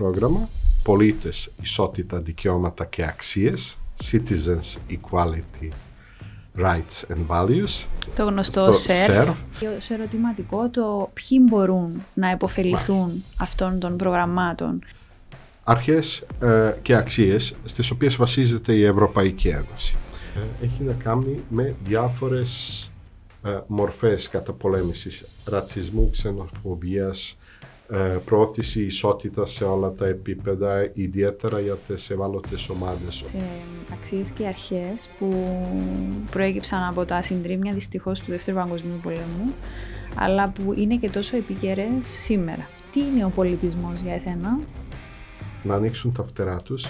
πρόγραμμα «Πολίτες, ισότητα, δικαιώματα και αξίες» Citizens Equality Rights and Values. Το γνωστό SERV. Σε ερωτηματικό το ποιοι μπορούν να υποφεληθούν αυτών των προγραμμάτων. Αρχές ε, και αξίες στις οποίες βασίζεται η Ευρωπαϊκή Ένωση. Ε, έχει να κάνει με διάφορες ε, μορφές καταπολέμησης ρατσισμού, ξενοφοβίας, ε, πρόθεση ισότητας σε όλα τα επίπεδα, ιδιαίτερα για τις ευάλωτες ομάδες. Ε, αξίες και αρχές που προέκυψαν από τα συντρίμια δυστυχώς του Δεύτερου Παγκοσμίου Πολέμου, αλλά που είναι και τόσο επίκαιρες σήμερα. Τι είναι ο πολιτισμός για εσένα; Να ανοίξουν τα φτερά τους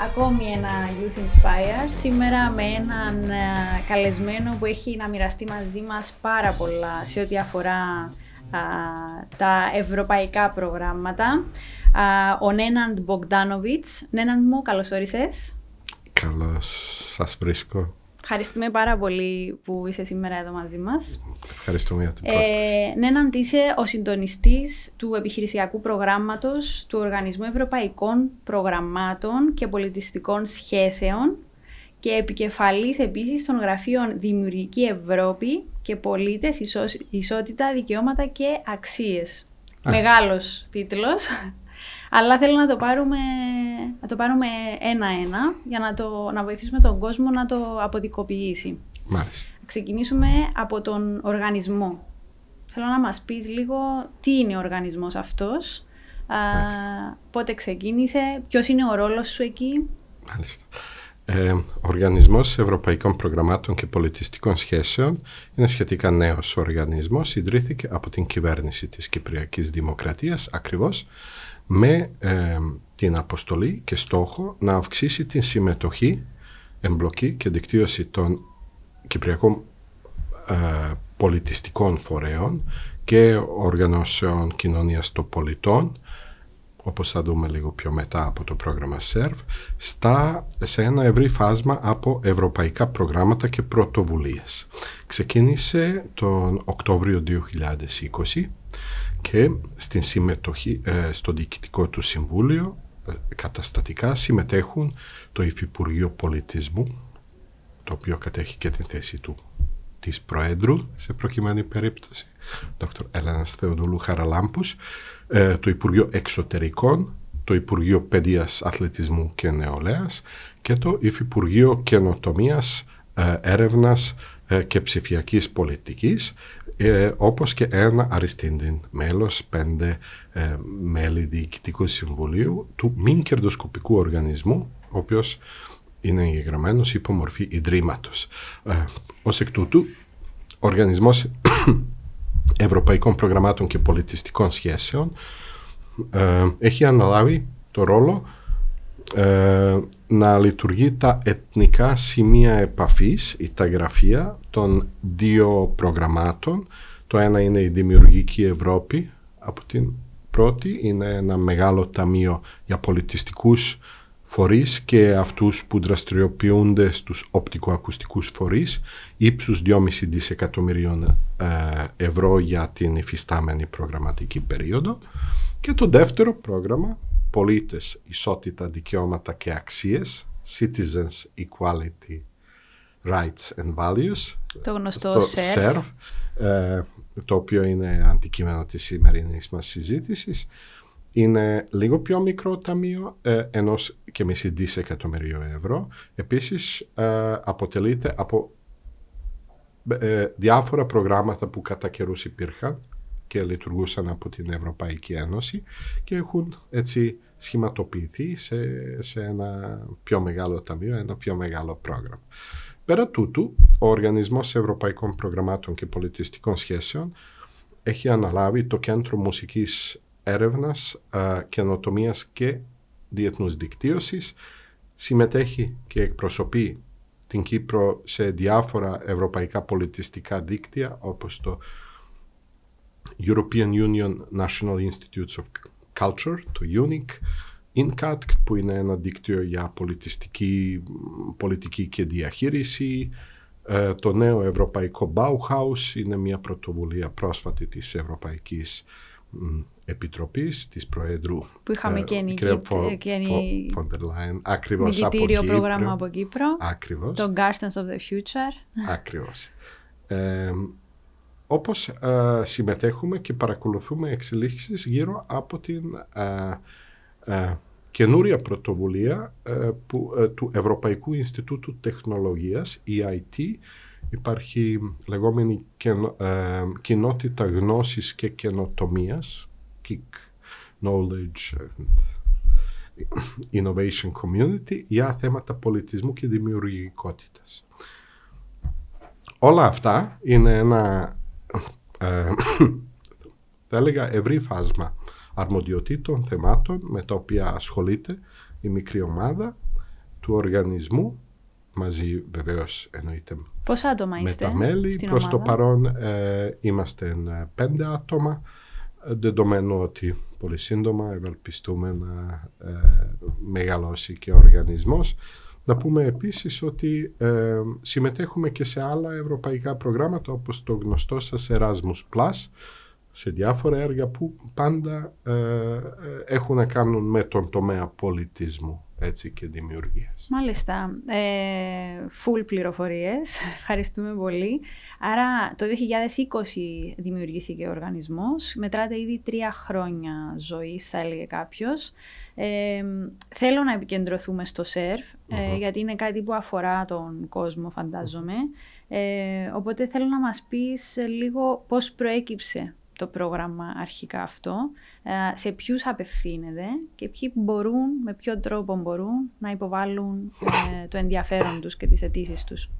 ακόμη ένα Youth Inspire. Σήμερα με έναν ε, καλεσμένο που έχει να μοιραστεί μαζί μας πάρα πολλά σε ό,τι αφορά τα ευρωπαϊκά προγράμματα. ο Νέναντ Μπογκδάνοβιτς. Νέναντ μου, καλώς όρισες. Καλώς σας βρίσκω. Ευχαριστούμε πάρα πολύ που είσαι σήμερα εδώ μαζί μας. Ευχαριστούμε για την ε, πρόσκληση. Ε, Νέναν, είσαι ο συντονιστής του επιχειρησιακού προγράμματος του Οργανισμού Ευρωπαϊκών Προγραμμάτων και Πολιτιστικών Σχέσεων και επικεφαλής επίσης των γραφείων Δημιουργική Ευρώπη και Πολίτες, Ισότητα, Δικαιώματα και Αξίες. Μεγάλος τίτλος. Αλλά θέλω να το πάρουμε, να το πάρουμε ένα-ένα για να, το, να βοηθήσουμε τον κόσμο να το αποδικοποιήσει. Μάλιστα. Ξεκινήσουμε από τον οργανισμό. Θέλω να μας πεις λίγο τι είναι ο οργανισμός αυτός, α, πότε ξεκίνησε, ποιος είναι ο ρόλος σου εκεί. Μάλιστα. Ε, ο Οργανισμός Ευρωπαϊκών Προγραμμάτων και Πολιτιστικών Σχέσεων είναι σχετικά νέος οργανισμός. Ιδρύθηκε από την κυβέρνηση της Κυπριακής Δημοκρατίας ακριβώς με ε, την αποστολή και στόχο να αυξήσει την συμμετοχή, εμπλοκή και δικτύωση των κυπριακών ε, πολιτιστικών φορέων και οργανώσεων κοινωνίας των πολιτών όπως θα δούμε λίγο πιο μετά από το πρόγραμμα SERV, στα, σε ένα ευρύ φάσμα από ευρωπαϊκά προγράμματα και πρωτοβουλίες. Ξεκίνησε τον Οκτώβριο 2020 και στην συμμετοχή ε, στο Διοικητικό του Συμβούλιο ε, καταστατικά συμμετέχουν το Υφυπουργείο Πολιτισμού, το οποίο κατέχει και την θέση του της Προέδρου σε προκειμένη περίπτωση, Δ. Έλενας Θεοδούλου Χαραλάμπους, ε, το Υπουργείο Εξωτερικών, το Υπουργείο Παιδείας, Αθλητισμού και Νεολαίας και το Υφυπουργείο Καινοτομίας, Έρευνας και Ψηφιακής Πολιτικής ε, όπως και ένα αριστήντην μέλος, πέντε ε, μέλη διοικητικού συμβουλίου του μη κερδοσκοπικού οργανισμού, ο οποίος είναι εγγεγραμμένος υπό μορφή ιδρύματος. Ε, ως εκ τούτου, ο Οργανισμός Ευρωπαϊκών Προγραμμάτων και Πολιτιστικών Σχέσεων ε, έχει αναλάβει το ρόλο ε, να λειτουργεί τα εθνικά σημεία επαφής ή τα γραφεία των δύο προγραμμάτων. Το ένα είναι η Δημιουργική Ευρώπη από την πρώτη, είναι ένα μεγάλο ταμείο για πολιτιστικούς φορείς και αυτούς που δραστηριοποιούνται στους οπτικοακουστικούς φορείς ύψους 2,5 δισεκατομμυρίων ε, ευρώ για την υφιστάμενη προγραμματική περίοδο. Και το δεύτερο πρόγραμμα πολίτες, ισότητα, δικαιώματα και αξίες, citizens, equality, rights and values. Το γνωστό SERV. Ε, το οποίο είναι αντικείμενο της σημερινής μας συζήτησης. Είναι λίγο πιο μικρό ταμείο, ε, ενός και μισή δισεκατομμυρίου ευρώ. Επίσης, ε, αποτελείται από ε, διάφορα προγράμματα που κατά καιρούς υπήρχαν και λειτουργούσαν από την Ευρωπαϊκή Ένωση και έχουν έτσι σχηματοποιηθεί σε, σε ένα πιο μεγάλο ταμείο, ένα πιο μεγάλο πρόγραμμα. Πέρα τούτου, ο Οργανισμός Ευρωπαϊκών Προγραμμάτων και Πολιτιστικών Σχέσεων έχει αναλάβει το Κέντρο Μουσικής Έρευνας, καινοτομίας και Διεθνούς Δικτύωσης, συμμετέχει και εκπροσωπεί την Κύπρο σε διάφορα ευρωπαϊκά πολιτιστικά δίκτυα όπως το European Union National Institutes of Culture, το UNIC, INCAT που είναι ένα δίκτυο για πολιτιστική, πολιτική και διαχείριση. Ε, το νέο Ευρωπαϊκό Bauhaus είναι μια πρωτοβουλία πρόσφατη της Ευρωπαϊκής Επιτροπής της Προέδρου που είχαμε και Φοντερ Λάιν ακριβώς από Κύπρο. πρόγραμμα από Κύπρο. Ακριβώς. Το Gardens of the Future. Ακριβώς. Ε, όπως ε, συμμετέχουμε και παρακολουθούμε εξελίξεις γύρω από την ε, ε, καινούρια πρωτοβουλία που, του Ευρωπαϊκού Ινστιτούτου Τεχνολογίας, EIT, υπάρχει λεγόμενη κοινότητα γνώσης και καινοτομίας, KIC, Knowledge and Innovation Community, για θέματα πολιτισμού και δημιουργικότητας. Όλα αυτά είναι ένα ε, θα έλεγα ευρύ φάσμα αρμοδιοτήτων, θεμάτων με τα οποία ασχολείται η μικρή ομάδα του οργανισμού μαζί βεβαίως εννοείται Πόσα άτομα με είστε τα μέλη. στην Προς ομάδα; το παρόν ε, είμαστε πέντε άτομα δεδομένου ότι πολύ σύντομα ευελπιστούμε να ε, μεγαλώσει και ο οργανισμός. Να πούμε επίσης ότι ε, συμμετέχουμε και σε άλλα ευρωπαϊκά προγράμματα όπως το γνωστό σας Erasmus Plus σε διάφορα έργα που πάντα ε, ε, έχουν να κάνουν με τον τομέα πολιτισμού έτσι, και δημιουργίας. Μάλιστα. Ε, full πληροφορίες. Ευχαριστούμε πολύ. Άρα το 2020 δημιουργήθηκε ο οργανισμός. Μετράτε ήδη τρία χρόνια ζωής, θα έλεγε κάποιος. Ε, θέλω να επικεντρωθούμε στο σερφ, ε, γιατί είναι κάτι που αφορά τον κόσμο, φαντάζομαι. Ε, οπότε θέλω να μας πεις λίγο πώς προέκυψε το πρόγραμμα αρχικά αυτό, ε, σε ποιους απευθύνεται και ποιοι μπορούν, με ποιο τρόπο μπορούν να υποβάλουν το ενδιαφέρον τους και τις αιτήσεις τους.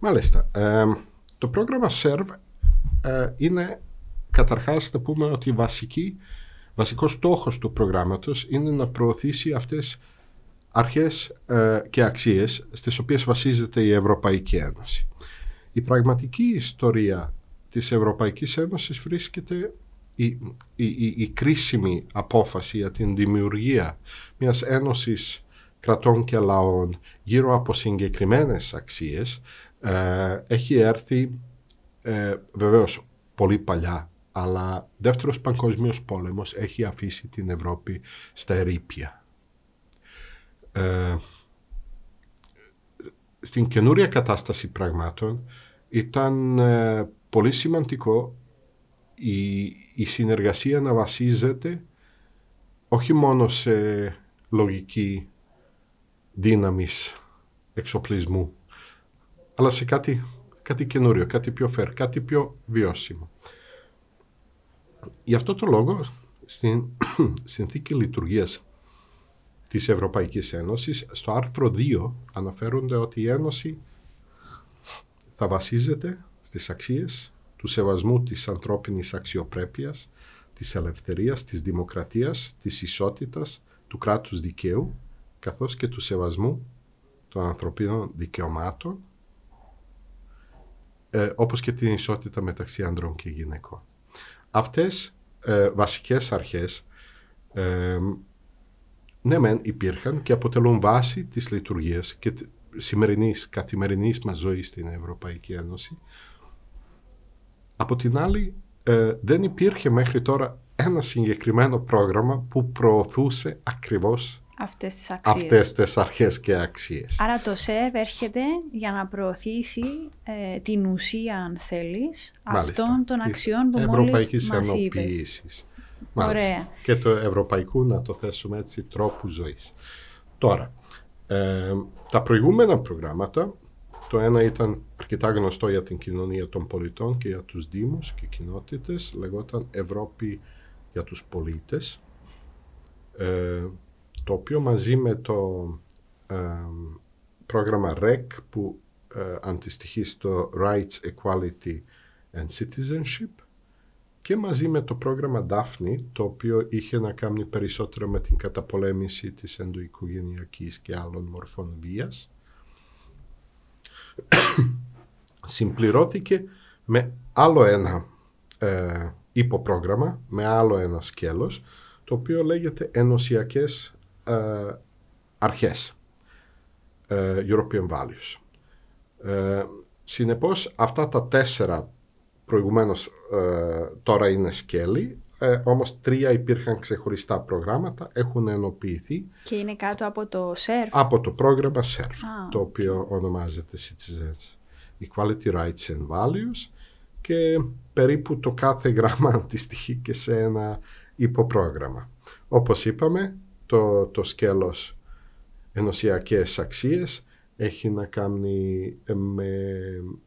Μάλιστα. το πρόγραμμα SERV είναι καταρχάς να πούμε ότι βασική βασικός στόχος του προγράμματος είναι να προωθήσει αυτές αρχές ε, και αξίες στις οποίες βασίζεται η Ευρωπαϊκή Ένωση. Η πραγματική ιστορία της Ευρωπαϊκής Ένωσης βρίσκεται η, η, η, κρίσιμη απόφαση για την δημιουργία μιας ένωσης κρατών και λαών γύρω από συγκεκριμένες αξίες ε, έχει έρθει ε, βεβαίως πολύ παλιά αλλά δεύτερος παγκόσμιος πόλεμος έχει αφήσει την Ευρώπη στα ερήπια. Ε, στην καινούρια κατάσταση πραγμάτων ήταν ε, πολύ σημαντικό η, η συνεργασία να βασίζεται όχι μόνο σε λογική δύναμης εξοπλισμού, αλλά σε κάτι, κάτι καινούριο, κάτι πιο fair, κάτι πιο βιώσιμο. Γι' αυτό το λόγο στην συνθήκη λειτουργίας της Ευρωπαϊκής Ένωσης στο άρθρο 2 αναφέρονται ότι η Ένωση θα βασίζεται στις αξίες του σεβασμού της ανθρώπινης αξιοπρέπειας, της ελευθερίας, της δημοκρατίας, της ισότητας, του κράτους δικαίου, καθώς και του σεβασμού των ανθρωπίνων δικαιωμάτων, ε, όπως και την ισότητα μεταξύ ανδρών και γυναικών. Αυτές ε, βασικές αρχές ε, ναι μεν υπήρχαν και αποτελούν βάση της λειτουργίας και σημερινής καθημερινής μας ζωής στην Ευρωπαϊκή Ένωση. Από την άλλη ε, δεν υπήρχε μέχρι τώρα ένα συγκεκριμένο πρόγραμμα που προωθούσε ακριβώς αυτές τις αξίες. Αυτές τις αρχές και αξίες. Άρα το ΣΕΡΒ έρχεται για να προωθήσει ε, την ουσία, αν θέλεις, αυτών των αξιών που μόλις μας είπες. Ωραία. Και το ευρωπαϊκού, να το θέσουμε έτσι, τρόπου ζωής. Τώρα, ε, τα προηγούμενα προγράμματα, το ένα ήταν αρκετά γνωστό για την κοινωνία των πολιτών και για τους δήμους και κοινότητες, λεγόταν Ευρώπη για τους πολίτες. Ε, το οποίο μαζί με το ε, πρόγραμμα REC που ε, αντιστοιχεί στο Rights, Equality and Citizenship και μαζί με το πρόγραμμα Daphne, το οποίο είχε να κάνει περισσότερο με την καταπολέμηση της ενδοοικογενειακής και άλλων μορφών βίας, συμπληρώθηκε με άλλο ένα ε, υποπρόγραμμα, με άλλο ένα σκέλος, το οποίο λέγεται ενωσιακές ε, αρχές, ε, European Values. Ε, συνεπώς, αυτά τα τέσσερα προηγουμένως ε, τώρα είναι σκέλη, ε, όμως τρία υπήρχαν ξεχωριστά προγράμματα, έχουν ενοποιηθεί. Και είναι κάτω από το SERF. Από το πρόγραμμα SERF, το οποίο ονομάζεται Citizens Equality Rights and Values και περίπου το κάθε γράμμα αντιστοιχεί και σε ένα υποπρόγραμμα. Όπως είπαμε, το, το σκέλος ενωσιακές αξίες έχει να κάνει με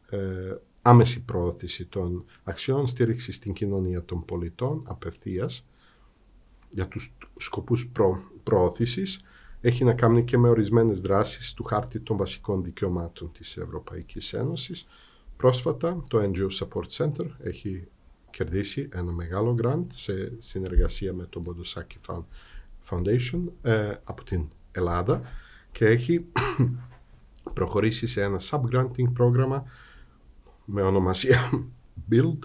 ε, άμεση πρόθεση των αξιών στήριξη στην κοινωνία των πολιτών απευθείας για τους σκοπούς προ, προώθησης έχει να κάνει και με ορισμένες δράσεις του χάρτη των βασικών δικαιωμάτων της Ευρωπαϊκής Ένωσης. Πρόσφατα το NGO Support Center έχει κερδίσει ένα μεγάλο grant σε συνεργασία με το Bodosaki Foundation ε, από την Ελλάδα και έχει προχωρήσει σε ένα sub-granting πρόγραμμα με ονομασία Build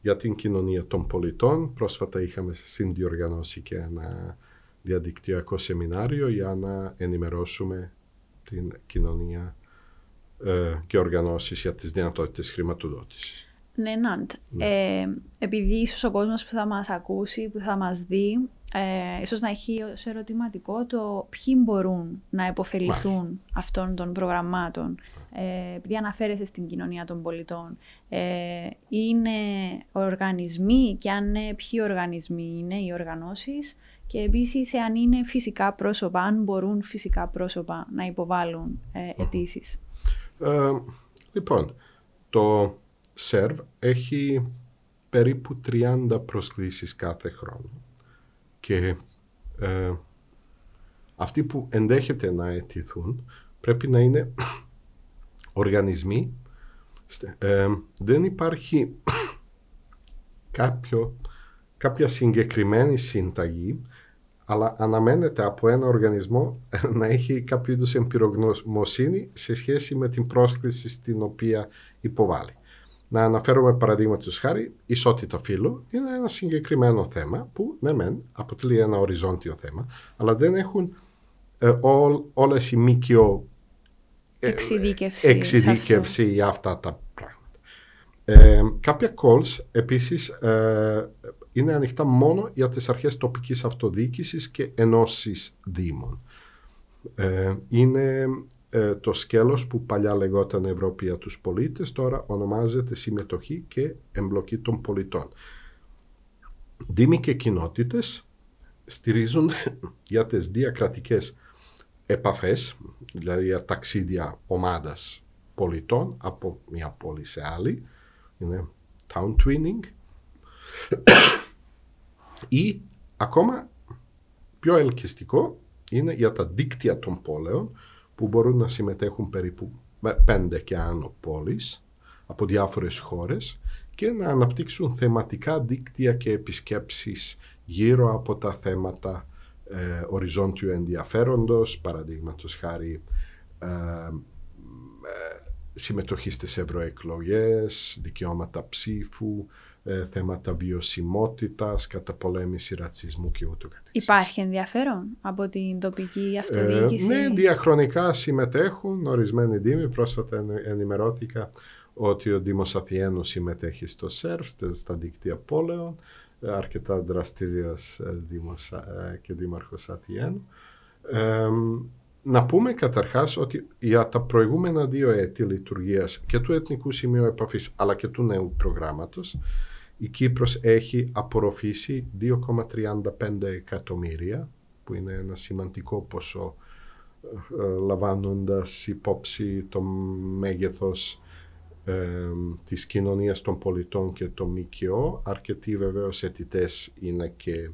για την κοινωνία των πολιτών. Πρόσφατα είχαμε συνδιοργανώσει και ένα διαδικτυακό σεμινάριο για να ενημερώσουμε την κοινωνία ε, και οργανώσεις για τις δυνατότητες χρηματοδότησης. Ναι, Ναντ. Ναι. Ε, επειδή ίσως ο κόσμος που θα μας ακούσει, που θα μας δει, ε, ίσως να έχει ως ερωτηματικό το ποιοι μπορούν να υποφεληθούν αυτών των προγραμμάτων. Ε, επειδή αναφέρεσαι στην κοινωνία των πολιτών. Ε, είναι οργανισμοί και αν είναι ποιοι οργανισμοί είναι οι οργανώσεις και επίσης αν είναι φυσικά πρόσωπα, αν μπορούν φυσικά πρόσωπα να υποβάλουν ε, αιτήσεις. Ε, λοιπόν, το ΣΕΡΒ έχει περίπου 30 προσκλήσεις κάθε χρόνο και ε, αυτοί που ενδέχεται να αιτηθούν πρέπει να είναι οργανισμοί. Ε, δεν υπάρχει κάποιο, κάποια συγκεκριμένη συνταγή αλλά αναμένεται από ένα οργανισμό να έχει κάποιο είδους εμπειρογνωμοσύνη σε σχέση με την πρόσκληση στην οποία υποβάλλει. Να αναφέρουμε παραδείγματος χάρη, ισότητα φύλου είναι ένα συγκεκριμένο θέμα που ναι μεν αποτελεί ένα οριζόντιο θέμα, αλλά δεν έχουν ε, όλες οι ΜΚΟ ε, εξειδίκευση, εξειδίκευση για αυτά τα πράγματα. Ε, κάποια calls επίσης ε, είναι ανοιχτά μόνο για τις αρχές τοπικής αυτοδιοίκησης και ενώσεις δήμων. Ε, είναι ε, το σκέλος που παλιά λεγόταν Ευρώπη για τους πολίτες, τώρα ονομάζεται συμμετοχή και εμπλοκή των πολιτών. Δήμοι και κοινότητες στηρίζουν για τις διακρατικές επαφές, δηλαδή για ταξίδια ομάδας πολιτών από μια πόλη σε άλλη, είναι town twinning, ή ακόμα πιο ελκυστικό είναι για τα δίκτυα των πόλεων που μπορούν να συμμετέχουν περίπου πέντε και άνω πόλεις από διάφορες χώρες και να αναπτύξουν θεματικά δίκτυα και επισκέψεις γύρω από τα θέματα ε, οριζόντιου ενδιαφέροντος, παραδείγματος χάρη ε, ε, συμμετοχή στις ευρωεκλογές, δικαιώματα ψήφου, ε, θέματα βιωσιμότητας, καταπολέμηση ρατσισμού και ούτω καθεξής. Υπάρχει ενδιαφέρον από την τοπική αυτοδιοίκηση; Ε, ναι, διαχρονικά συμμετέχουν ορισμένοι δήμοι. Πρόσφατα ενημερώθηκα ότι ο Δήμος Αθιένου συμμετέχει στο ΣΕΡΦ, στα δίκτυα πόλεων, ε, αρκετά δραστήριος ε, Δήμος και Δήμαρχος Αθιένου. να πούμε καταρχάς ότι για τα προηγούμενα δύο έτη λειτουργίας και του Εθνικού Σημείου Επαφής αλλά και του νέου προγράμματος η Κύπρος έχει απορροφήσει 2,35 εκατομμύρια που είναι ένα σημαντικό ποσό ε, λαμβάνοντας υπόψη το μέγεθος ε, της κοινωνίας των πολιτών και το ΜΚΟ. Αρκετοί βεβαίως αιτητές είναι και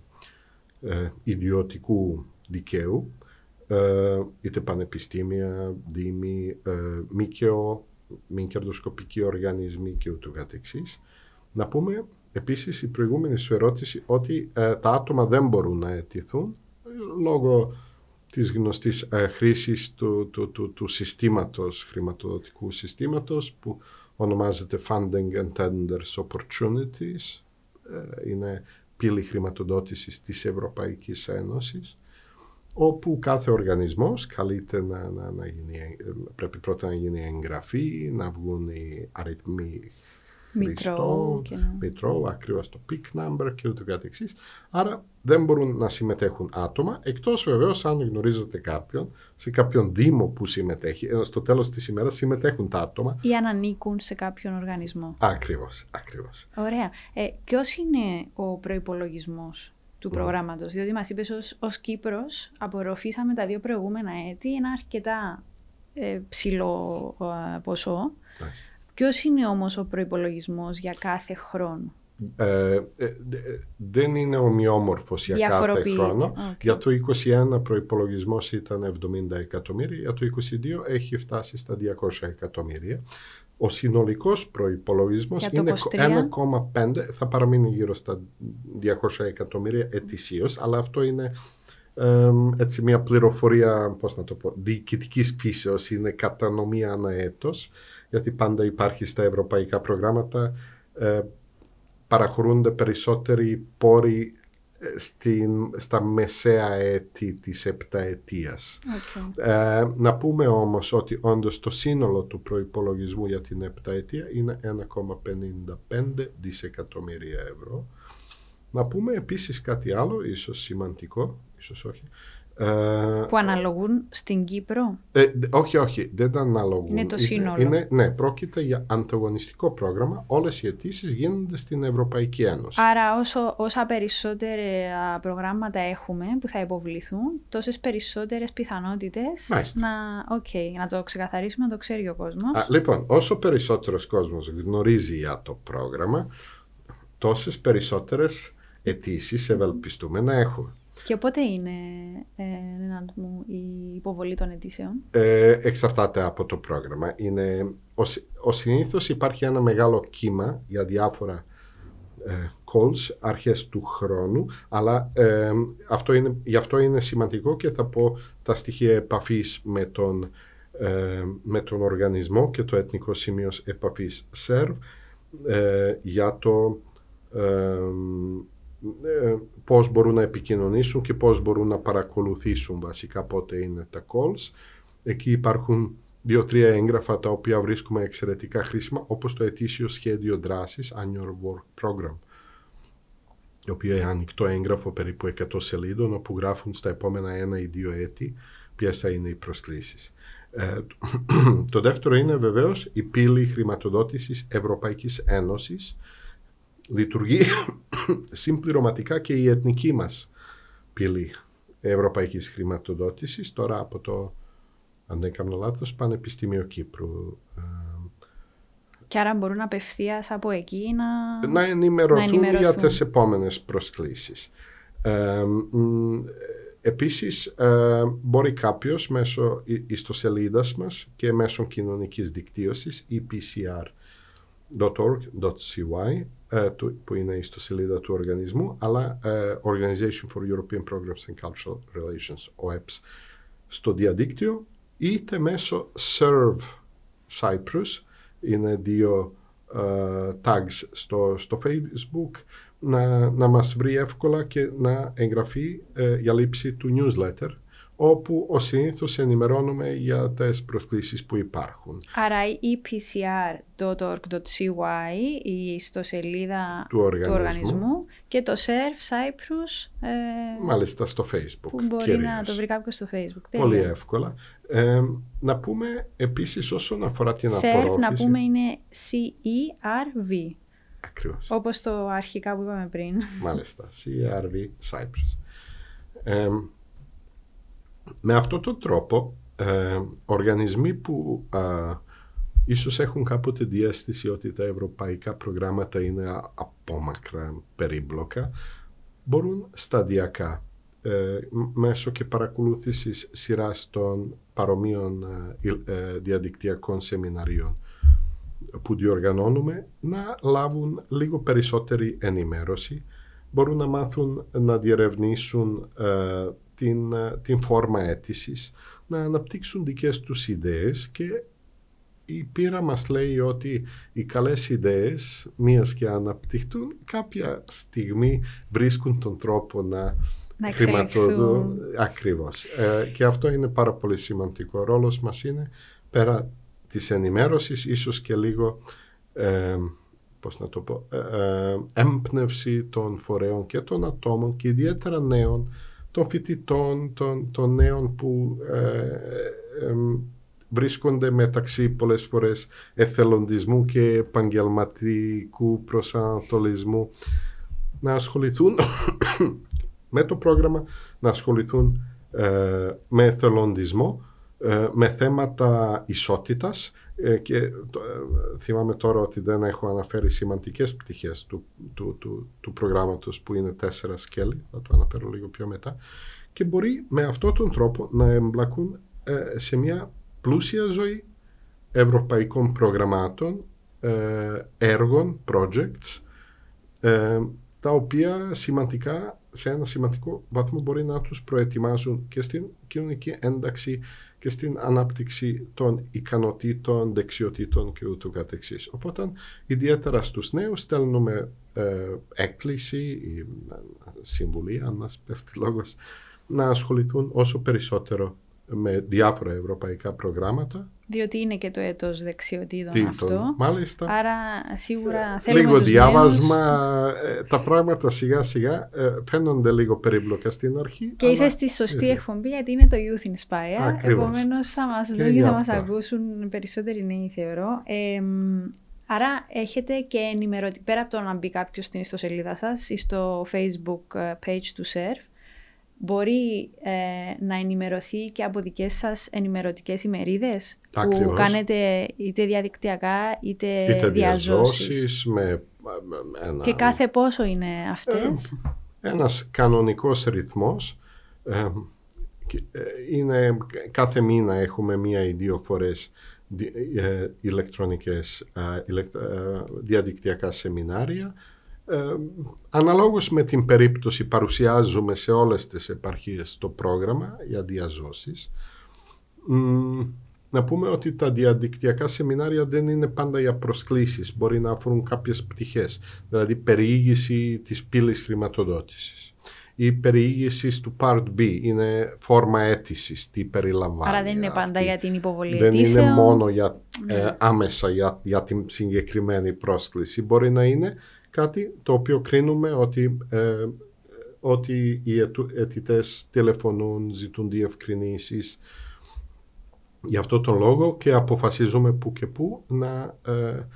ε, ιδιωτικού δικαίου, ε, είτε πανεπιστήμια, δήμοι, ε, ΜΚΟ, μη κερδοσκοπικοί οργανισμοί και ούτω καθεξής. Να πούμε επίσης η προηγούμενη σου ερώτηση ότι ε, τα άτομα δεν μπορούν να αιτηθούν λόγω της γνωστής ε, χρήσης του, του, του, του, συστήματος, χρηματοδοτικού συστήματος που ονομάζεται Funding and Tenders Opportunities. Ε, είναι πύλη χρηματοδότησης της Ευρωπαϊκής Ένωσης όπου κάθε οργανισμός καλείται να, να, να γίνει, πρέπει πρώτα να γίνει εγγραφή, να βγουν οι αριθμοί χρηστών, μητρώου, ναι. ακριβώς το PIC number και ούτω καθεξής. Άρα δεν μπορούν να συμμετέχουν άτομα, εκτός βεβαίως αν γνωρίζετε κάποιον, σε κάποιον δήμο που συμμετέχει, στο τέλος της ημέρας συμμετέχουν τα άτομα. Ή αν ανήκουν σε κάποιον οργανισμό. Ακριβώς, ακριβώς. Ωραία. Ε, ποιος είναι ο προϋπολογισμός του ναι. προγράμματος, διότι μας είπες ως, ως Κύπρος απορροφήσαμε τα δύο προηγούμενα έτη ένα αρκετά ε, ψηλό ε, ποσό. Ποιος είναι όμως ο προϋπολογισμός για κάθε χρόνο; Ε, ε, δεν είναι ομοιόμορφος για κάθε χρόνο. Για το 2021 προϋπολογισμός ήταν 70 εκατομμύρια, για το 2022 έχει φτάσει στα 200 εκατομμύρια. Ο συνολικός προϋπολογισμός είναι 1,5, θα παραμείνει γύρω στα 200 εκατομμύρια ετησίως, αλλά αυτό είναι έτσι μια πληροφορία, πώς να το πω, διοικητικής φύσεως, είναι κατανομή ανά έτος γιατί πάντα υπάρχει στα ευρωπαϊκά προγράμματα, ε, παραχωρούνται περισσότεροι πόροι ε, στην, στα μεσαία έτη της επταετίας. Okay. Ε, να πούμε όμως ότι όντως το σύνολο του προϋπολογισμού για την επταετία είναι 1,55 δισεκατομμύρια ευρώ. Να πούμε επίσης κάτι άλλο, ίσως σημαντικό, ίσως όχι, ε, που αναλογούν στην Κύπρο; Ε, όχι, όχι, δεν αναλογούν. Είναι το σύνολο. Είναι, ναι, πρόκειται για ανταγωνιστικό πρόγραμμα. Όλες οι αιτήσεις γίνονται στην Ευρωπαϊκή Ένωση. Άρα, όσο, όσα περισσότερα προγράμματα έχουμε που θα υποβληθούν, τόσες περισσότερες πιθανότητες να, okay, να το ξεκαθαρίσουμε, να το ξέρει ο κόσμος. Λοιπόν, όσο περισσότερος κόσμος γνωρίζει για το πρόγραμμα, τόσες περισσότερες αιτήσεις ευελπιστούμε να έχουμε. Και πότε είναι, ε, μου, η υποβολή των αιτήσεων; Ε, εξαρτάται από το πρόγραμμα. Είναι, ο, ο συνήθως υπάρχει ένα μεγάλο κύμα για διάφορα ε, calls αρχές του χρόνου, αλλά ε, αυτό είναι, γι' αυτό είναι σημαντικό και θα πω τα στοιχεία επαφής με τον, ε, με τον οργανισμό και το Εθνικό Σημείο Επαφής SERV ε, για το ε, πώς μπορούν να επικοινωνήσουν και πώς μπορούν να παρακολουθήσουν βασικά πότε είναι τα calls. Εκεί υπάρχουν δύο-τρία έγγραφα τα οποία βρίσκουμε εξαιρετικά χρήσιμα όπως το ετήσιο σχέδιο δράσης Annual Work Program το οποίο είναι ανοιχτό έγγραφο περίπου 100 σελίδων όπου γράφουν στα επόμενα ένα ή δύο έτη ποιες θα είναι οι προσκλήσεις. Ε, το δεύτερο είναι βεβαίως η πύλη χρηματοδότησης Ευρωπαϊκής Ένωσης λειτουργεί συμπληρωματικά και η εθνική μας πύλη ευρωπαϊκής χρηματοδότησης τώρα από το, αν δεν κάνω λάθος, Πανεπιστήμιο Κύπρου. Ε, και άρα μπορούν απευθείας από εκεί να, να, ενημερωθούν, για τις επόμενες προσκλήσεις. Ε, επίσης, ε, μπορεί κάποιος μέσω ιστοσελίδας μας και μέσω κοινωνικής δικτύωσης epcr.org.cy ε, που είναι η ιστοσελίδα του οργανισμού, αλλά ε, Organization for European Programs and Cultural Relations, OEPS, στο διαδίκτυο, είτε μέσω Serve Cyprus, είναι δύο uh, tags στο, στο Facebook, να, να μας βρει εύκολα και να εγγραφεί uh, για λήψη του newsletter όπου ο συνήθως ενημερώνουμε για τις προσκλήσεις που υπάρχουν. Άρα η epcr.org.cy, η ιστοσελίδα του οργανισμού, του οργανισμού και το SERF Cyprus. Ε, Μάλιστα στο Facebook. Που μπορεί κυρίως. να το βρει κάποιος στο Facebook. Πολύ εύκολα. Ε, να πούμε επίσης όσον αφορά την SERF, απορρόφηση. να πούμε είναι C-E-R-V. Ακριβώς. Όπως το αρχικά που είπαμε πριν. Μάλιστα. C-E-R-V Cyprus. Ε, με αυτόν τον τρόπο, ε, οργανισμοί που ε, ίσως έχουν κάποτε διέστηση ότι τα ευρωπαϊκά προγράμματα είναι απόμακρα, περίπλοκα, μπορούν σταδιακά ε, μέσω και παρακολούθησης σειράς των παρομοίων ε, ε, διαδικτυακών σεμιναρίων που διοργανώνουμε να λάβουν λίγο περισσότερη ενημέρωση, μπορούν να μάθουν να διερευνήσουν την, ε, την φόρμα αίτησης, να αναπτύξουν δικές τους ιδέες και η πείρα μας λέει ότι οι καλές ιδέες, μίας και αναπτυχτούν, κάποια στιγμή βρίσκουν τον τρόπο να, να χρηματοδοτούν. Ακριβώς. Ε, και αυτό είναι πάρα πολύ σημαντικό. Ο ρόλος μας είναι πέρα της ενημέρωσης, ίσως και λίγο ε, πώς να το πω, ε, ε, έμπνευση των φορέων και των ατόμων και ιδιαίτερα νέων, των φοιτητών, των, των νέων που ε, βρίσκονται μεταξύ πολλές φορές εθελοντισμού και επαγγελματικού προσανατολισμού να ασχοληθούν με το πρόγραμμα, να ασχοληθούν με εθελοντισμό, με θέματα ισότητας, ε, και ε, θυμάμαι τώρα ότι δεν έχω αναφέρει σημαντικές πτυχές του, του, του, του προγράμματος που είναι τέσσερα σκέλη, θα το αναφέρω λίγο πιο μετά και μπορεί με αυτόν τον τρόπο να εμπλακούν ε, σε μια πλούσια ζωή ευρωπαϊκών προγραμμάτων, έργων, projects, τα οποία σημαντικά, σε ένα σημαντικό βαθμό μπορεί να τους προετοιμάζουν και στην κοινωνική ένταξη και στην ανάπτυξη των ικανοτήτων, δεξιοτήτων και ούτω καθεξής. Οπότε, ιδιαίτερα στους νέους στέλνουμε ε, έκκληση ή ε, συμβουλή, αν μας πέφτει λόγος, να ασχοληθούν όσο περισσότερο με διάφορα ευρωπαϊκά προγράμματα. Διότι είναι και το έτος δεξιοτήτων αυτό. Μάλιστα. Άρα σίγουρα θέλουμε Λίγο τους διάβασμα, ε, τα πράγματα σιγά σιγά ε, φαίνονται λίγο περίπλοκα στην αρχή. Και είσαι στη σωστή εκπομπή γιατί είναι το Youth Inspire. Επομένως θα μας δουν και θα μας ακούσουν περισσότεροι νέοι θεωρώ. άρα έχετε και ενημερωτή, πέρα από το να μπει κάποιος στην ιστοσελίδα σας ή στο facebook ε, page του SERF, μπορεί ε, να ενημερωθεί και από δικές σας ενημερωτικές ημερίδες που κάνετε είτε διαδικτυακά είτε, είτε διαζώσεις; Με, ένα... Και κάθε πόσο είναι αυτές; Ε, ένας κανονικός ρυθμός. Ε, ε, είναι, κάθε μήνα έχουμε μία ή δύο φορές ε, ηλεκτρονικές διαδικτυακά σεμινάρια ε, αναλόγως με την περίπτωση παρουσιάζουμε σε όλες τις επαρχίες το πρόγραμμα για διαζώσεις. Να πούμε ότι τα διαδικτυακά σεμινάρια δεν είναι πάντα για προσκλήσεις, μπορεί να αφορούν κάποιες πτυχές, δηλαδή περιήγηση της πύλης χρηματοδότησης. Η περιήγηση του Part B είναι φόρμα αίτησης, τι περιλαμβάνει. Άρα δεν είναι πάντα για την υποβολή Δεν είναι μόνο για, ναι. ε, άμεσα για, για την συγκεκριμένη πρόσκληση. Μπορεί να είναι κάτι το οποίο κρίνουμε ότι, ε, ότι οι αιτητές τηλεφωνούν, ζητούν διευκρινήσεις για αυτό τον λόγο και αποφασίζουμε που και που να, ε,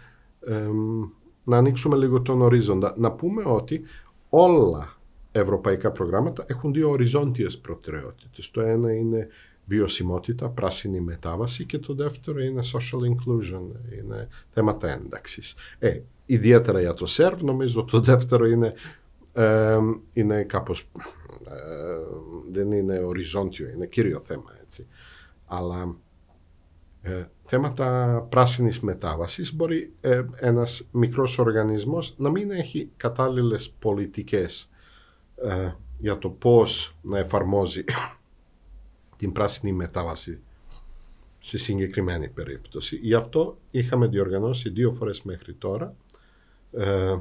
να ανοίξουμε λίγο τον ορίζοντα. Να πούμε ότι όλα ευρωπαϊκά προγράμματα έχουν δύο οριζόντιες προτεραιότητες. Το ένα είναι βιωσιμότητα, πράσινη μετάβαση και το δεύτερο είναι social inclusion, είναι θέματα ένταξης. Ε, ιδιαίτερα για το ΣΕΡΒ, νομίζω το δεύτερο είναι, ε, είναι κάπως, ε, δεν είναι οριζόντιο, είναι κύριο θέμα, έτσι. Αλλά ε, θέματα πράσινης μετάβασης μπορεί ε, ένας μικρός οργανισμός να μην έχει κατάλληλες πολιτικές ε, για το πώς να εφαρμόζει την πράσινη μετάβαση σε συγκεκριμένη περίπτωση. Γι' αυτό είχαμε διοργανώσει δύο φορές μέχρι τώρα ε,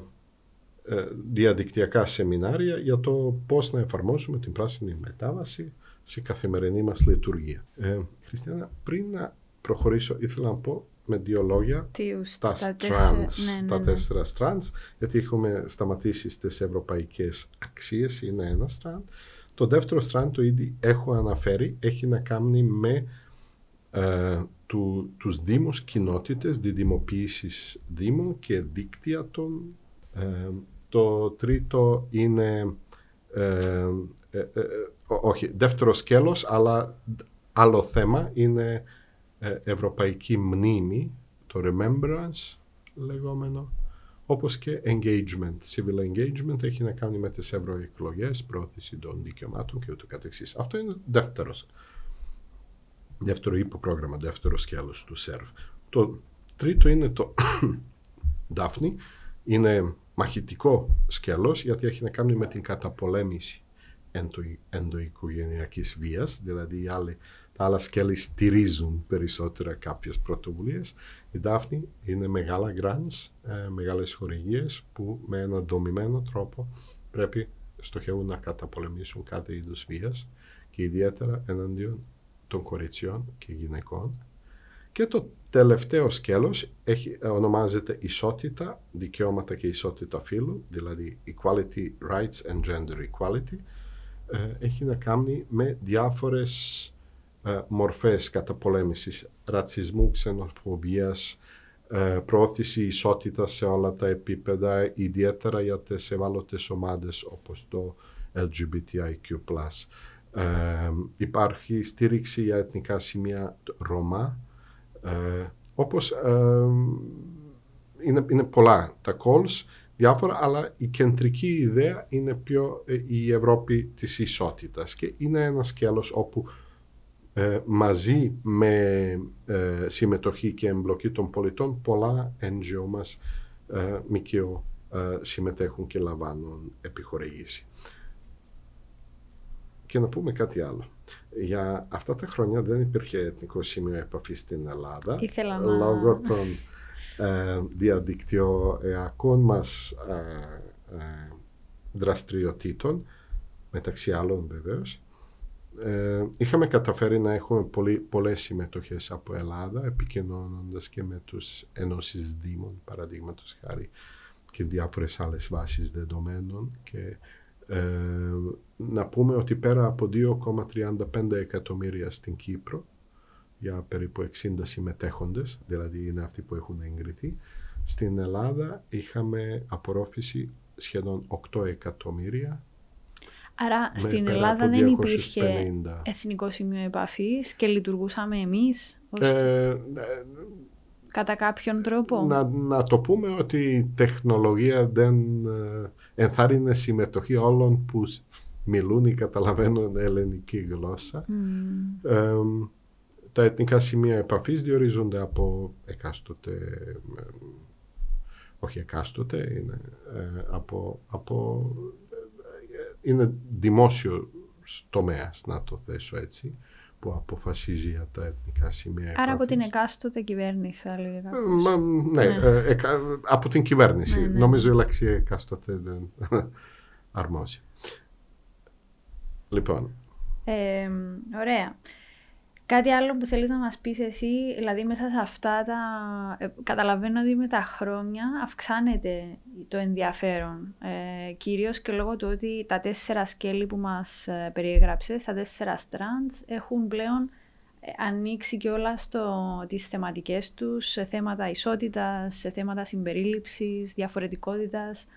ε, διαδικτυακά σεμινάρια για το πώς να εφαρμόσουμε την πράσινη μετάβαση σε καθημερινή μας λειτουργία. Ε, Χριστιανά, πριν να προχωρήσω, ήθελα να πω με δύο λόγια τα, τα, strands, ναι, ναι, τα ναι. τέσσερα strands, γιατί έχουμε σταματήσει στις ευρωπαϊκές αξίες, είναι ένα strand. Το δεύτερο strand το ήδη έχω αναφέρει, έχει να κάνει με ε, του, τους δήμους κοινότητες, διδημοποίησης δήμων και δίκτυα των. Ε, το τρίτο είναι, ε, όχι, δεύτερο σκέλος, αλλά άλλο θέμα είναι ευρωπαϊκή μνήμη, το remembrance λεγόμενο, όπως και engagement. Civil engagement έχει να κάνει με τις ευρωεκλογές, πρόθεση των δικαιωμάτων και ούτω καθεξής. Αυτό είναι δεύτερος δεύτερο υποπρόγραμμα, δεύτερος σκέλος του ΣΕΡΒ. Το τρίτο είναι το Δάφνη, είναι μαχητικό σκέλος γιατί έχει να κάνει με την καταπολέμηση ενδοοικογενειακής βίας, δηλαδή οι άλλοι τα άλλα σκέλη στηρίζουν περισσότερα κάποιες πρωτοβουλίες. Η Δάφνη είναι μεγάλα grants, ε, μεγάλες χορηγίες που με έναν δομημένο τρόπο πρέπει στοχεύουν να καταπολεμήσουν κάθε είδους βίας και ιδιαίτερα εναντίον των κοριτσιών και γυναικών. Και το τελευταίο σκέλος έχει, ονομάζεται ισότητα, δικαιώματα και ισότητα φύλου, δηλαδή Equality Rights and Gender Equality. Ε, έχει να κάνει με διάφορες ε, μορφές καταπολέμησης ρατσισμού, ξενοφοβίας, ε, πρόθεση ισότητας σε όλα τα επίπεδα, ιδιαίτερα για τις ευάλωτες ομάδες όπως το LGBTIQ+. Ε, υπάρχει στήριξη για εθνικά σημεία Ρωμά, ε, όπως ε, είναι, είναι πολλά τα calls, διάφορα, αλλά η κεντρική ιδέα είναι πιο η Ευρώπη της ισότητας και είναι ένας σκέλος όπου ε, μαζί με ε, συμμετοχή και εμπλοκή των πολιτών πολλά NGO μας ε, ΜΚΟ ε, συμμετέχουν και λαμβάνουν επιχορηγήσει. Και να πούμε κάτι άλλο. Για αυτά τα χρόνια δεν υπήρχε εθνικό σημείο επαφής στην Ελλάδα. Ήθελα να... Λόγω των ε, διαδικτυοεακών μας δραστηριοτήτων, μεταξύ άλλων βεβαίως, ε, είχαμε καταφέρει να έχουμε πολύ, πολλές συμμετοχές από Ελλάδα, επικοινωνώντας και με τους ενώσεις δήμων, παραδείγματος χάρη, και διάφορες άλλες βάσεις δεδομένων. Και, ε, να πούμε ότι πέρα από 2,35 εκατομμύρια στην Κύπρο, για περίπου 60 συμμετέχοντες, δηλαδή είναι αυτοί που έχουν εγκριθεί, στην Ελλάδα είχαμε απορρόφηση σχεδόν 8 εκατομμύρια Άρα στην Ελλάδα δεν υπήρχε εθνικό σημείο επαφής και λειτουργούσαμε εμείς. Ε, κατά κάποιον τρόπο; Να, να το πούμε ότι η τεχνολογία δεν ε, ενθάρρυνε συμμετοχή όλων που μιλούν ή καταλαβαίνουν ελληνική γλώσσα. τα εθνικά σημεία επαφής διορίζονται από εκάστοτε, ε, όχι εκάστοτε, είναι ε, από, από είναι δημόσιο τομέα, να το θέσω έτσι, που αποφασίζει για τα εθνικά σημεία. Άρα από την εκάστοτε κυβέρνηση, θα λέγαμε. ναι, ναι. Ε, από την κυβέρνηση. Ναι, ναι. Νομίζω η λέξη εκάστοτε δεν αρμόζει. Λοιπόν. Ε, ωραία. Κάτι άλλο που θέλεις να μας πεις εσύ, δηλαδή μέσα σε αυτά τα... Ε, καταλαβαίνω ότι με τα χρόνια αυξάνεται το ενδιαφέρον. Ε, κυρίως και λόγω του ότι τα τέσσερα σκέλη που μας ε, περιέγραψες, τα τέσσερα strands, έχουν πλέον ε, ανοίξει και όλα στο, τις θεματικές τους σε θέματα ισότητας, σε θέματα συμπερίληψης, διαφορετικότητας.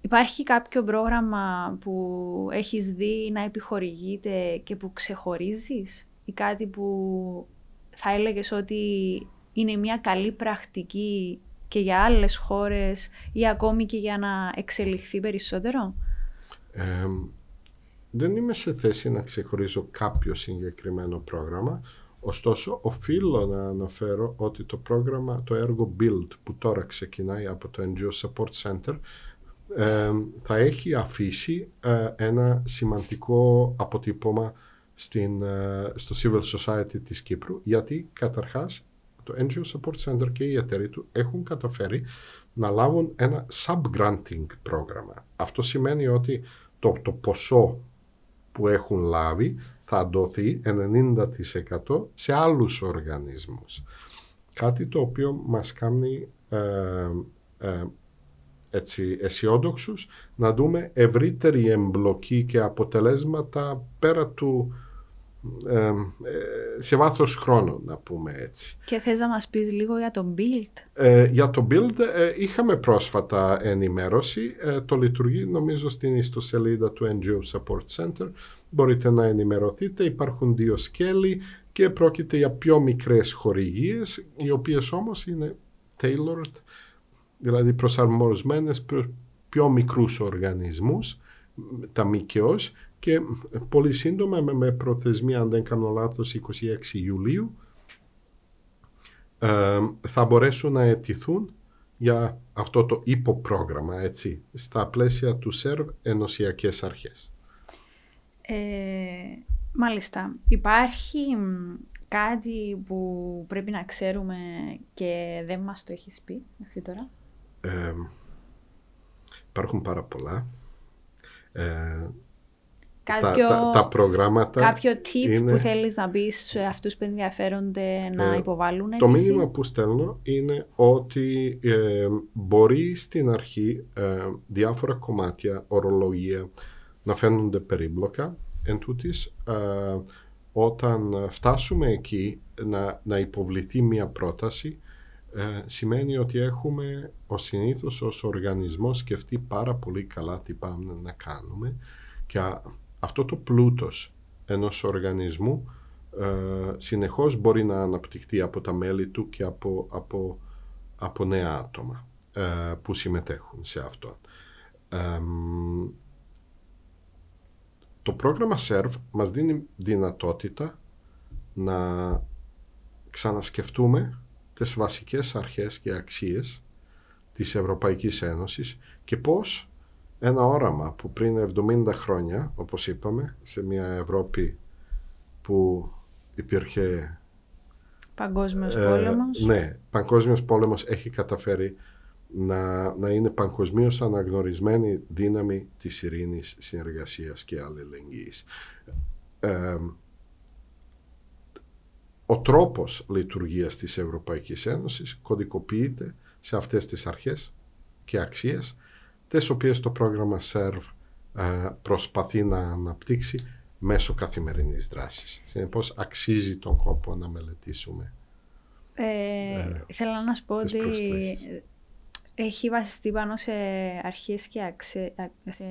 Υπάρχει κάποιο πρόγραμμα που έχεις δει να επιχορηγείται και που ξεχωρίζεις; Ή κάτι που θα έλεγες ότι είναι μια καλή πρακτική και για άλλες χώρες ή ακόμη και για να εξελιχθεί περισσότερο; δεν είμαι σε θέση να ξεχωρίζω κάποιο συγκεκριμένο πρόγραμμα. Ωστόσο, οφείλω να αναφέρω ότι το πρόγραμμα, το έργο Build που τώρα ξεκινάει από το NGO Support Center θα έχει αφήσει ε, ένα σημαντικό αποτύπωμα στην, ε, στο Civil Society της Κύπρου, γιατί καταρχάς το NGO Support Center και οι εταίροι του έχουν καταφέρει να λάβουν ένα sub-granting πρόγραμμα. Αυτό σημαίνει ότι το, το ποσό που έχουν λάβει θα δοθεί 90% σε άλλους οργανισμούς. Κάτι το οποίο μας κάνει ε, ε, έτσι, αισιόδοξους να δούμε ευρύτερη εμπλοκή και αποτελέσματα πέρα του ε, σε βάθος χρόνου να πούμε έτσι. Και θες να μας πεις λίγο για το Build; Ε, για το Build ε, είχαμε πρόσφατα ενημέρωση. το λειτουργεί νομίζω στην ιστοσελίδα του NGO Support Center. Μπορείτε να ενημερωθείτε. Υπάρχουν δύο σκέλη και πρόκειται για πιο μικρές χορηγίες οι οποίες όμως είναι tailored δηλαδή προσαρμοσμένες πιο μικρούς οργανισμούς, τα ΜΚΟς και πολύ σύντομα με προθεσμία, αν δεν κάνω λάθος, 26 Ιουλίου, ε, θα μπορέσουν να αιτηθούν για αυτό το υποπρόγραμμα, έτσι, στα πλαίσια του ΣΕΡΒ ενωσιακές αρχές. Ε, Μάλιστα. Υπάρχει κάτι που πρέπει να ξέρουμε και δεν μας το έχεις πει μέχρι τώρα; Ε, υπάρχουν πάρα πολλά. Ε, Κάποιο, τα, τα, προγράμματα κάποιο tip που θέλεις να πεις σε αυτούς που ενδιαφέρονται να ε, υποβάλουν Το μήνυμα που στέλνω είναι ότι ε, μπορεί στην αρχή ε, διάφορα κομμάτια, ορολογία να φαίνονται περίπλοκα. Εν τούτης, όταν φτάσουμε εκεί να, να υποβληθεί μια πρόταση, σημαίνει ότι έχουμε ο συνήθως ως οργανισμός σκεφτεί πάρα πολύ καλά τι πάμε να κάνουμε και αυτό το πλούτος ενός οργανισμού ε, συνεχώς μπορεί να αναπτυχθεί από τα μέλη του και από, από, από νέα άτομα ε, που συμμετέχουν σε αυτό. το πρόγραμμα SERV μας δίνει δυνατότητα να ξανασκεφτούμε τις βασικές αρχές και αξίες της Ευρωπαϊκής Ένωσης και πώς ένα όραμα που πριν 70 χρόνια, όπως είπαμε, σε μια Ευρώπη που υπήρχε... Παγκόσμιος ε, πόλεμος. Ναι, παγκόσμιος πόλεμος έχει καταφέρει να, να είναι παγκοσμίως αναγνωρισμένη δύναμη της ειρήνης, συνεργασίας και αλληλεγγύης. Ε, ο τρόπος λειτουργίας της Ευρωπαϊκής Ένωσης κωδικοποιείται σε αυτές τις αρχές και αξίες τις οποίες το πρόγραμμα SERV ε, προσπαθεί να αναπτύξει μέσω καθημερινής δράσης. Συνεπώς αξίζει τον κόπο να μελετήσουμε ε, ε, Θέλω να σου πω ότι έχει βασιστεί πάνω σε αρχές και αξίε, σε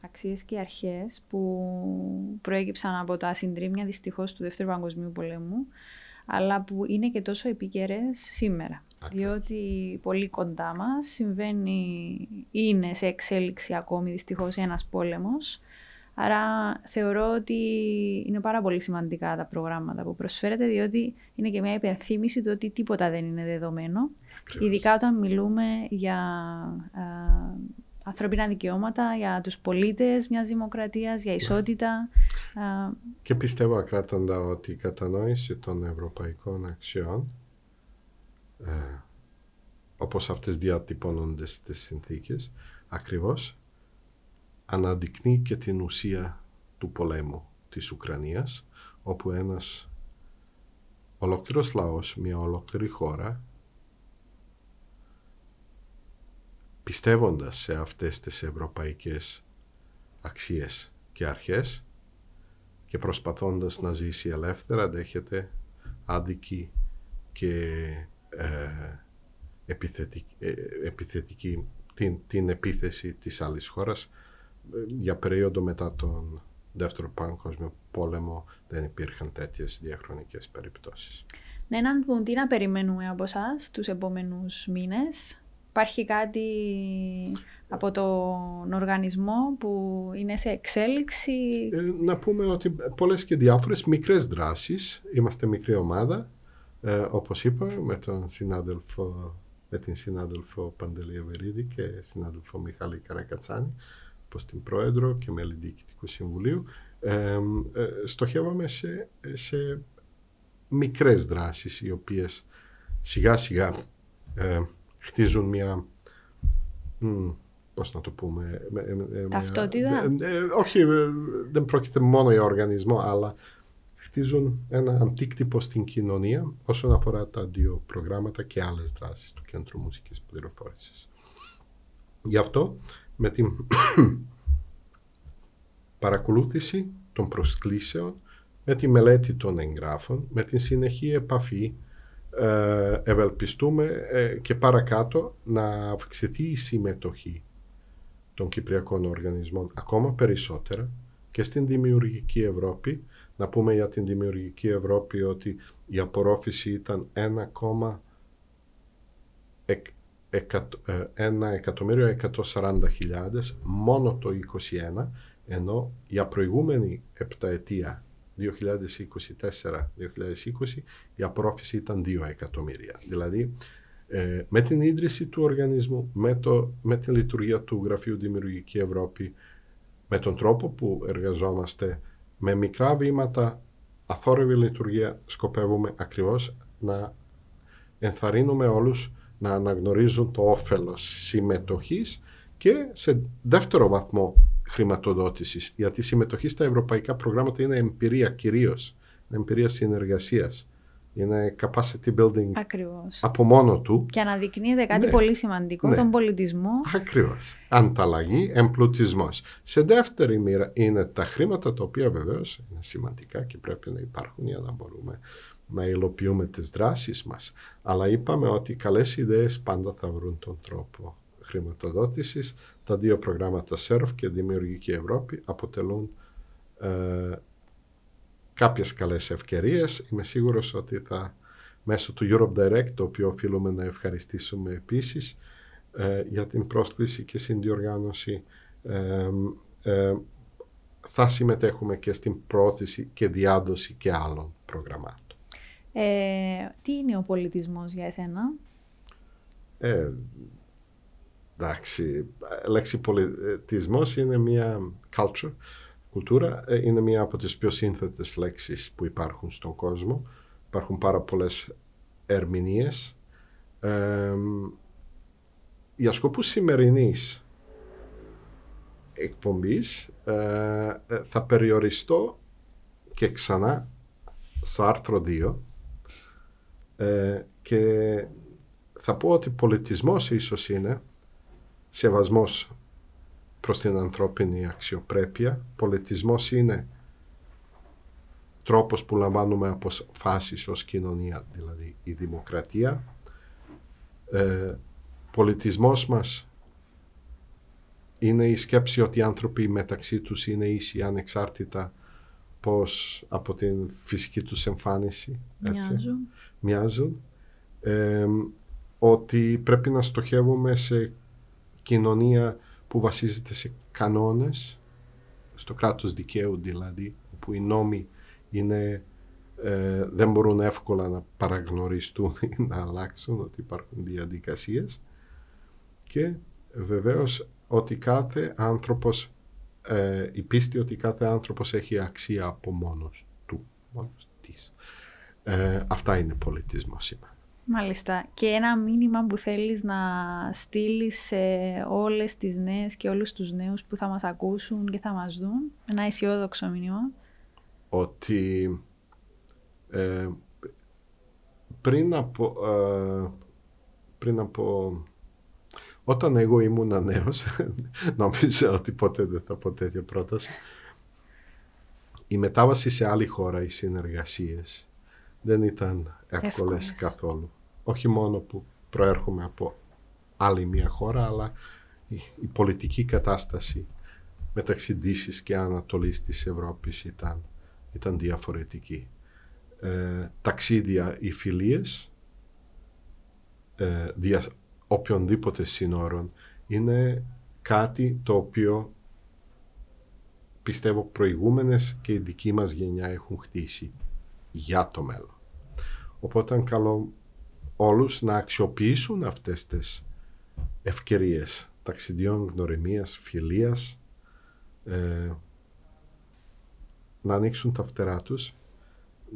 αξίες και αρχές που προέκυψαν από τα συντρίμια δυστυχώς του Δεύτερου Παγκοσμίου Πολέμου αλλά που είναι και τόσο επίκαιρες σήμερα. Διότι πολύ κοντά μας συμβαίνει, είναι σε εξέλιξη ακόμη δυστυχώς ένας πόλεμος. Άρα θεωρώ ότι είναι πάρα πολύ σημαντικά τα προγράμματα που προσφέρετε, διότι είναι και μια υπενθύμηση του ότι τίποτα δεν είναι δεδομένο. Ειδικά όταν μιλούμε για α, ανθρώπινα δικαιώματα, για τους πολίτες μιας δημοκρατίας, για ισότητα. Και πιστεύω ακράταντα ότι η κατανόηση των ευρωπαϊκών αξιών ε, όπως αυτές διατυπώνονται στις συνθήκες, ακριβώς αναδεικνύει και την ουσία του πολέμου της Ουκρανίας, όπου ένας ολόκληρος λαός, μια ολόκληρη χώρα, πιστεύοντας σε αυτές τις ευρωπαϊκές αξίες και αρχές και προσπαθώντας να ζήσει ελεύθερα, δέχεται άδικη και ε, επιθετική, ε, επιθετική την, την επίθεση της άλλης χώρας ε, για περίοδο μετά τον Δεύτερο Παγκόσμιο Πόλεμο δεν υπήρχαν τέτοιες διαχρονικές περιπτώσεις. Ναι, να πούμε τι να περιμένουμε από εσά τους επόμενους μήνες. Υπάρχει κάτι από τον οργανισμό που είναι σε εξέλιξη; να πούμε ότι πολλές και διάφορες μικρές δράσεις. Είμαστε μικρή ομάδα ε, όπως είπα, με τον συνάδελφο με την συνάδελφο Παντελή Αβερίδη και συνάδελφο Μιχάλη Καρακατσάνη όπως την Πρόεδρο και μέλη Διοικητικού Συμβουλίου ε, ε, στοχεύαμε σε, σε μικρές δράσεις οι οποίες σιγά σιγά ε, χτίζουν μια πώς να το πούμε Ταυτότητα; Όχι δεν πρόκειται μόνο για οργανισμό αλλά χτίζουν ένα αντίκτυπο στην κοινωνία όσον αφορά τα δύο προγράμματα και άλλες δράσεις του Κέντρου Μουσικής Πληροφόρησης. Γι' αυτό με την παρακολούθηση των προσκλήσεων, με τη μελέτη των εγγράφων, με την συνεχή επαφή ε, ευελπιστούμε ε, και παρακάτω να αυξηθεί η συμμετοχή των Κυπριακών Οργανισμών ακόμα περισσότερα και στην δημιουργική Ευρώπη. Να πούμε για την δημιουργική Ευρώπη ότι η απορρόφηση ήταν 1.140.000 μόνο το 2021, ενώ για προηγούμενη επταετία 2024-2020 η απορρόφηση ήταν 2 εκατομμύρια. Δηλαδή, ε, με την ίδρυση του οργανισμού, με, το, με την λειτουργία του Γραφείου Δημιουργική Ευρώπη, με τον τρόπο που εργαζόμαστε με μικρά βήματα, αθόρυβη λειτουργία, σκοπεύουμε ακριβώς να ενθαρρύνουμε όλους να αναγνωρίζουν το όφελος συμμετοχής και σε δεύτερο βαθμό χρηματοδότησης. Γιατί η συμμετοχή στα ευρωπαϊκά προγράμματα είναι εμπειρία κυρίως, είναι εμπειρία συνεργασίας. Είναι capacity building Ακριβώς. από μόνο του. Και αναδεικνύεται κάτι Ναι. πολύ σημαντικό, Ναι. τον πολιτισμό. Ακριβώς. Ανταλλαγή, εμπλουτισμός. Σε δεύτερη μοίρα είναι τα χρήματα τα οποία βεβαίως είναι σημαντικά και πρέπει να υπάρχουν για να μπορούμε να υλοποιούμε τις δράσεις μας. Αλλά είπαμε ότι καλές ιδέες πάντα θα βρουν τον τρόπο χρηματοδότησης. Τα δύο προγράμματα SERF και Δημιουργική Ευρώπη αποτελούν ε, κάποιες καλές ευκαιρίες. Είμαι σίγουρος ότι θα μέσω του Europe Direct, το οποίο οφείλουμε να ευχαριστήσουμε επίσης, ε, για την πρόσκληση και συνδιοργάνωση ε, ε, θα συμμετέχουμε και στην πρόθεση και διάδοση και άλλων προγραμμάτων. Ε, τι είναι ο πολιτισμός για εσένα; Ε, εντάξει, η λέξη πολιτισμός είναι μια culture, κουλτούρα, ε, είναι μια από τις πιο σύνθετες λέξεις που υπάρχουν στον κόσμο. Υπάρχουν πάρα πολλές ερμηνείες. Ε, για σκοπούς σημερινής εκπομπής ε, ε, θα περιοριστώ και ξανά στο άρθρο 2 ε, και θα πω ότι πολιτισμός ίσως είναι σεβασμός προς την ανθρώπινη αξιοπρέπεια. Πολιτισμός είναι τρόπος που λαμβάνουμε αποφάσεις ως κοινωνία, δηλαδή η δημοκρατία. Ε, πολιτισμός μας είναι η σκέψη ότι οι άνθρωποι μεταξύ τους είναι ίσοι ανεξάρτητα πως από την φυσική τους εμφάνιση έτσι, Μοιάζουν. μοιάζουν. Ε, ότι πρέπει να στοχεύουμε σε κοινωνία που βασίζεται σε κανόνες, στο κράτος δικαίου δηλαδή, όπου οι νόμοι είναι, ε, δεν μπορούν εύκολα να παραγνωριστούν ή να αλλάξουν, ότι υπάρχουν διαδικασίες και βεβαίως ότι κάθε άνθρωπος, ε, η πίστη ότι κάθε άνθρωπος έχει αξία από μόνος του, μόνος της. Ε, αυτά είναι πολιτισμός σήμερα. Μάλιστα. Και ένα μήνυμα που θέλεις να στείλεις σε όλες τις νέες και όλους τους νέους που θα μας ακούσουν και θα μας δουν; Ένα αισιόδοξο μήνυμα. ότι ε, πριν από, ε, πριν από όταν εγώ ήμουν νέος νόμιζα ότι ποτέ δεν θα πω τέτοια πρόταση η μετάβαση σε άλλη χώρα, οι συνεργασίες δεν ήταν εύκολες, Εύκολες. καθόλου. Όχι μόνο που προέρχομαι από άλλη μια χώρα, αλλά η, η πολιτική κατάσταση μεταξύ Δύσης και Ανατολής της Ευρώπης ήταν, ήταν διαφορετική. Ε, ταξίδια ή φιλίες ε, δια οποιονδήποτε σύνορων είναι κάτι το οποίο πιστεύω προηγούμενες και η δική μας γενιά έχουν χτίσει για το μέλλον. Οπότε καλό όλους να αξιοποιήσουν αυτές τις ευκαιρίες ταξιδιών, γνωριμίας, φιλίας, ε, να ανοίξουν τα φτερά τους,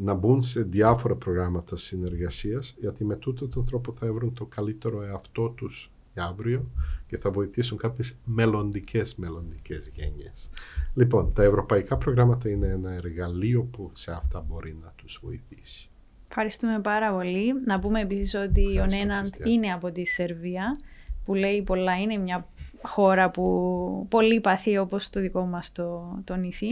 να μπουν σε διάφορα προγράμματα συνεργασίας, γιατί με τούτο τον τρόπο θα βρουν το καλύτερο εαυτό τους για αύριο και θα βοηθήσουν κάποιες μελλοντικές μελλοντικές γενιές. Λοιπόν, τα ευρωπαϊκά προγράμματα είναι ένα εργαλείο που σε αυτά μπορεί να τους βοηθήσει. Ευχαριστούμε πάρα πολύ. Να πούμε επίσης ότι ο Ευχαριστώ, Νέναντ Χριστιαν. είναι από τη Σερβία, που λέει πολλά, είναι μια χώρα που πολύ παθεί όπως το δικό μας το, το νησί.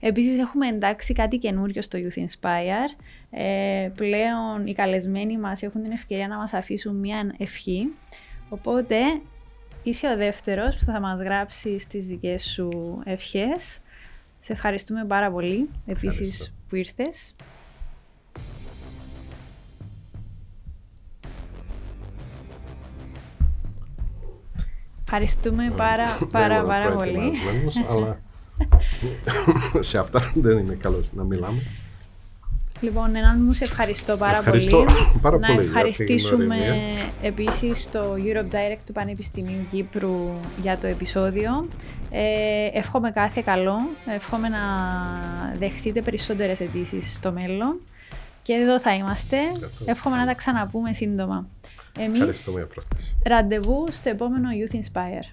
Επίσης έχουμε εντάξει κάτι καινούριο στο Youth Inspire. Ε, πλέον οι καλεσμένοι μας έχουν την ευκαιρία να μας αφήσουν μια ευχή. Οπότε είσαι ο δεύτερος που θα μας γράψει τις δικές σου ευχές. Σε ευχαριστούμε πάρα πολύ επίσης Ευχαριστώ. που ήρθες. Ευχαριστούμε πάρα Δεν πάρα ήμουν πάρα πολύ. προετοιμασμένος, αλλά σε αυτά δεν είμαι καλός να μιλάμε. Λοιπόν, έναν μου σε ευχαριστώ πάρα Ευχαριστώ πολύ. πάρα να πολύ για την ευχαριστήσουμε γνωριμία. επίσης το Europe Direct του Πανεπιστημίου Κύπρου για το επεισόδιο. Ε, εύχομαι κάθε καλό, εύχομαι να δεχτείτε περισσότερες αιτήσεις στο μέλλον και εδώ θα είμαστε. Εύχομαι να τα ξαναπούμε σύντομα. Εμείς για. Ραντεβού στο επόμενο Youth Inspire.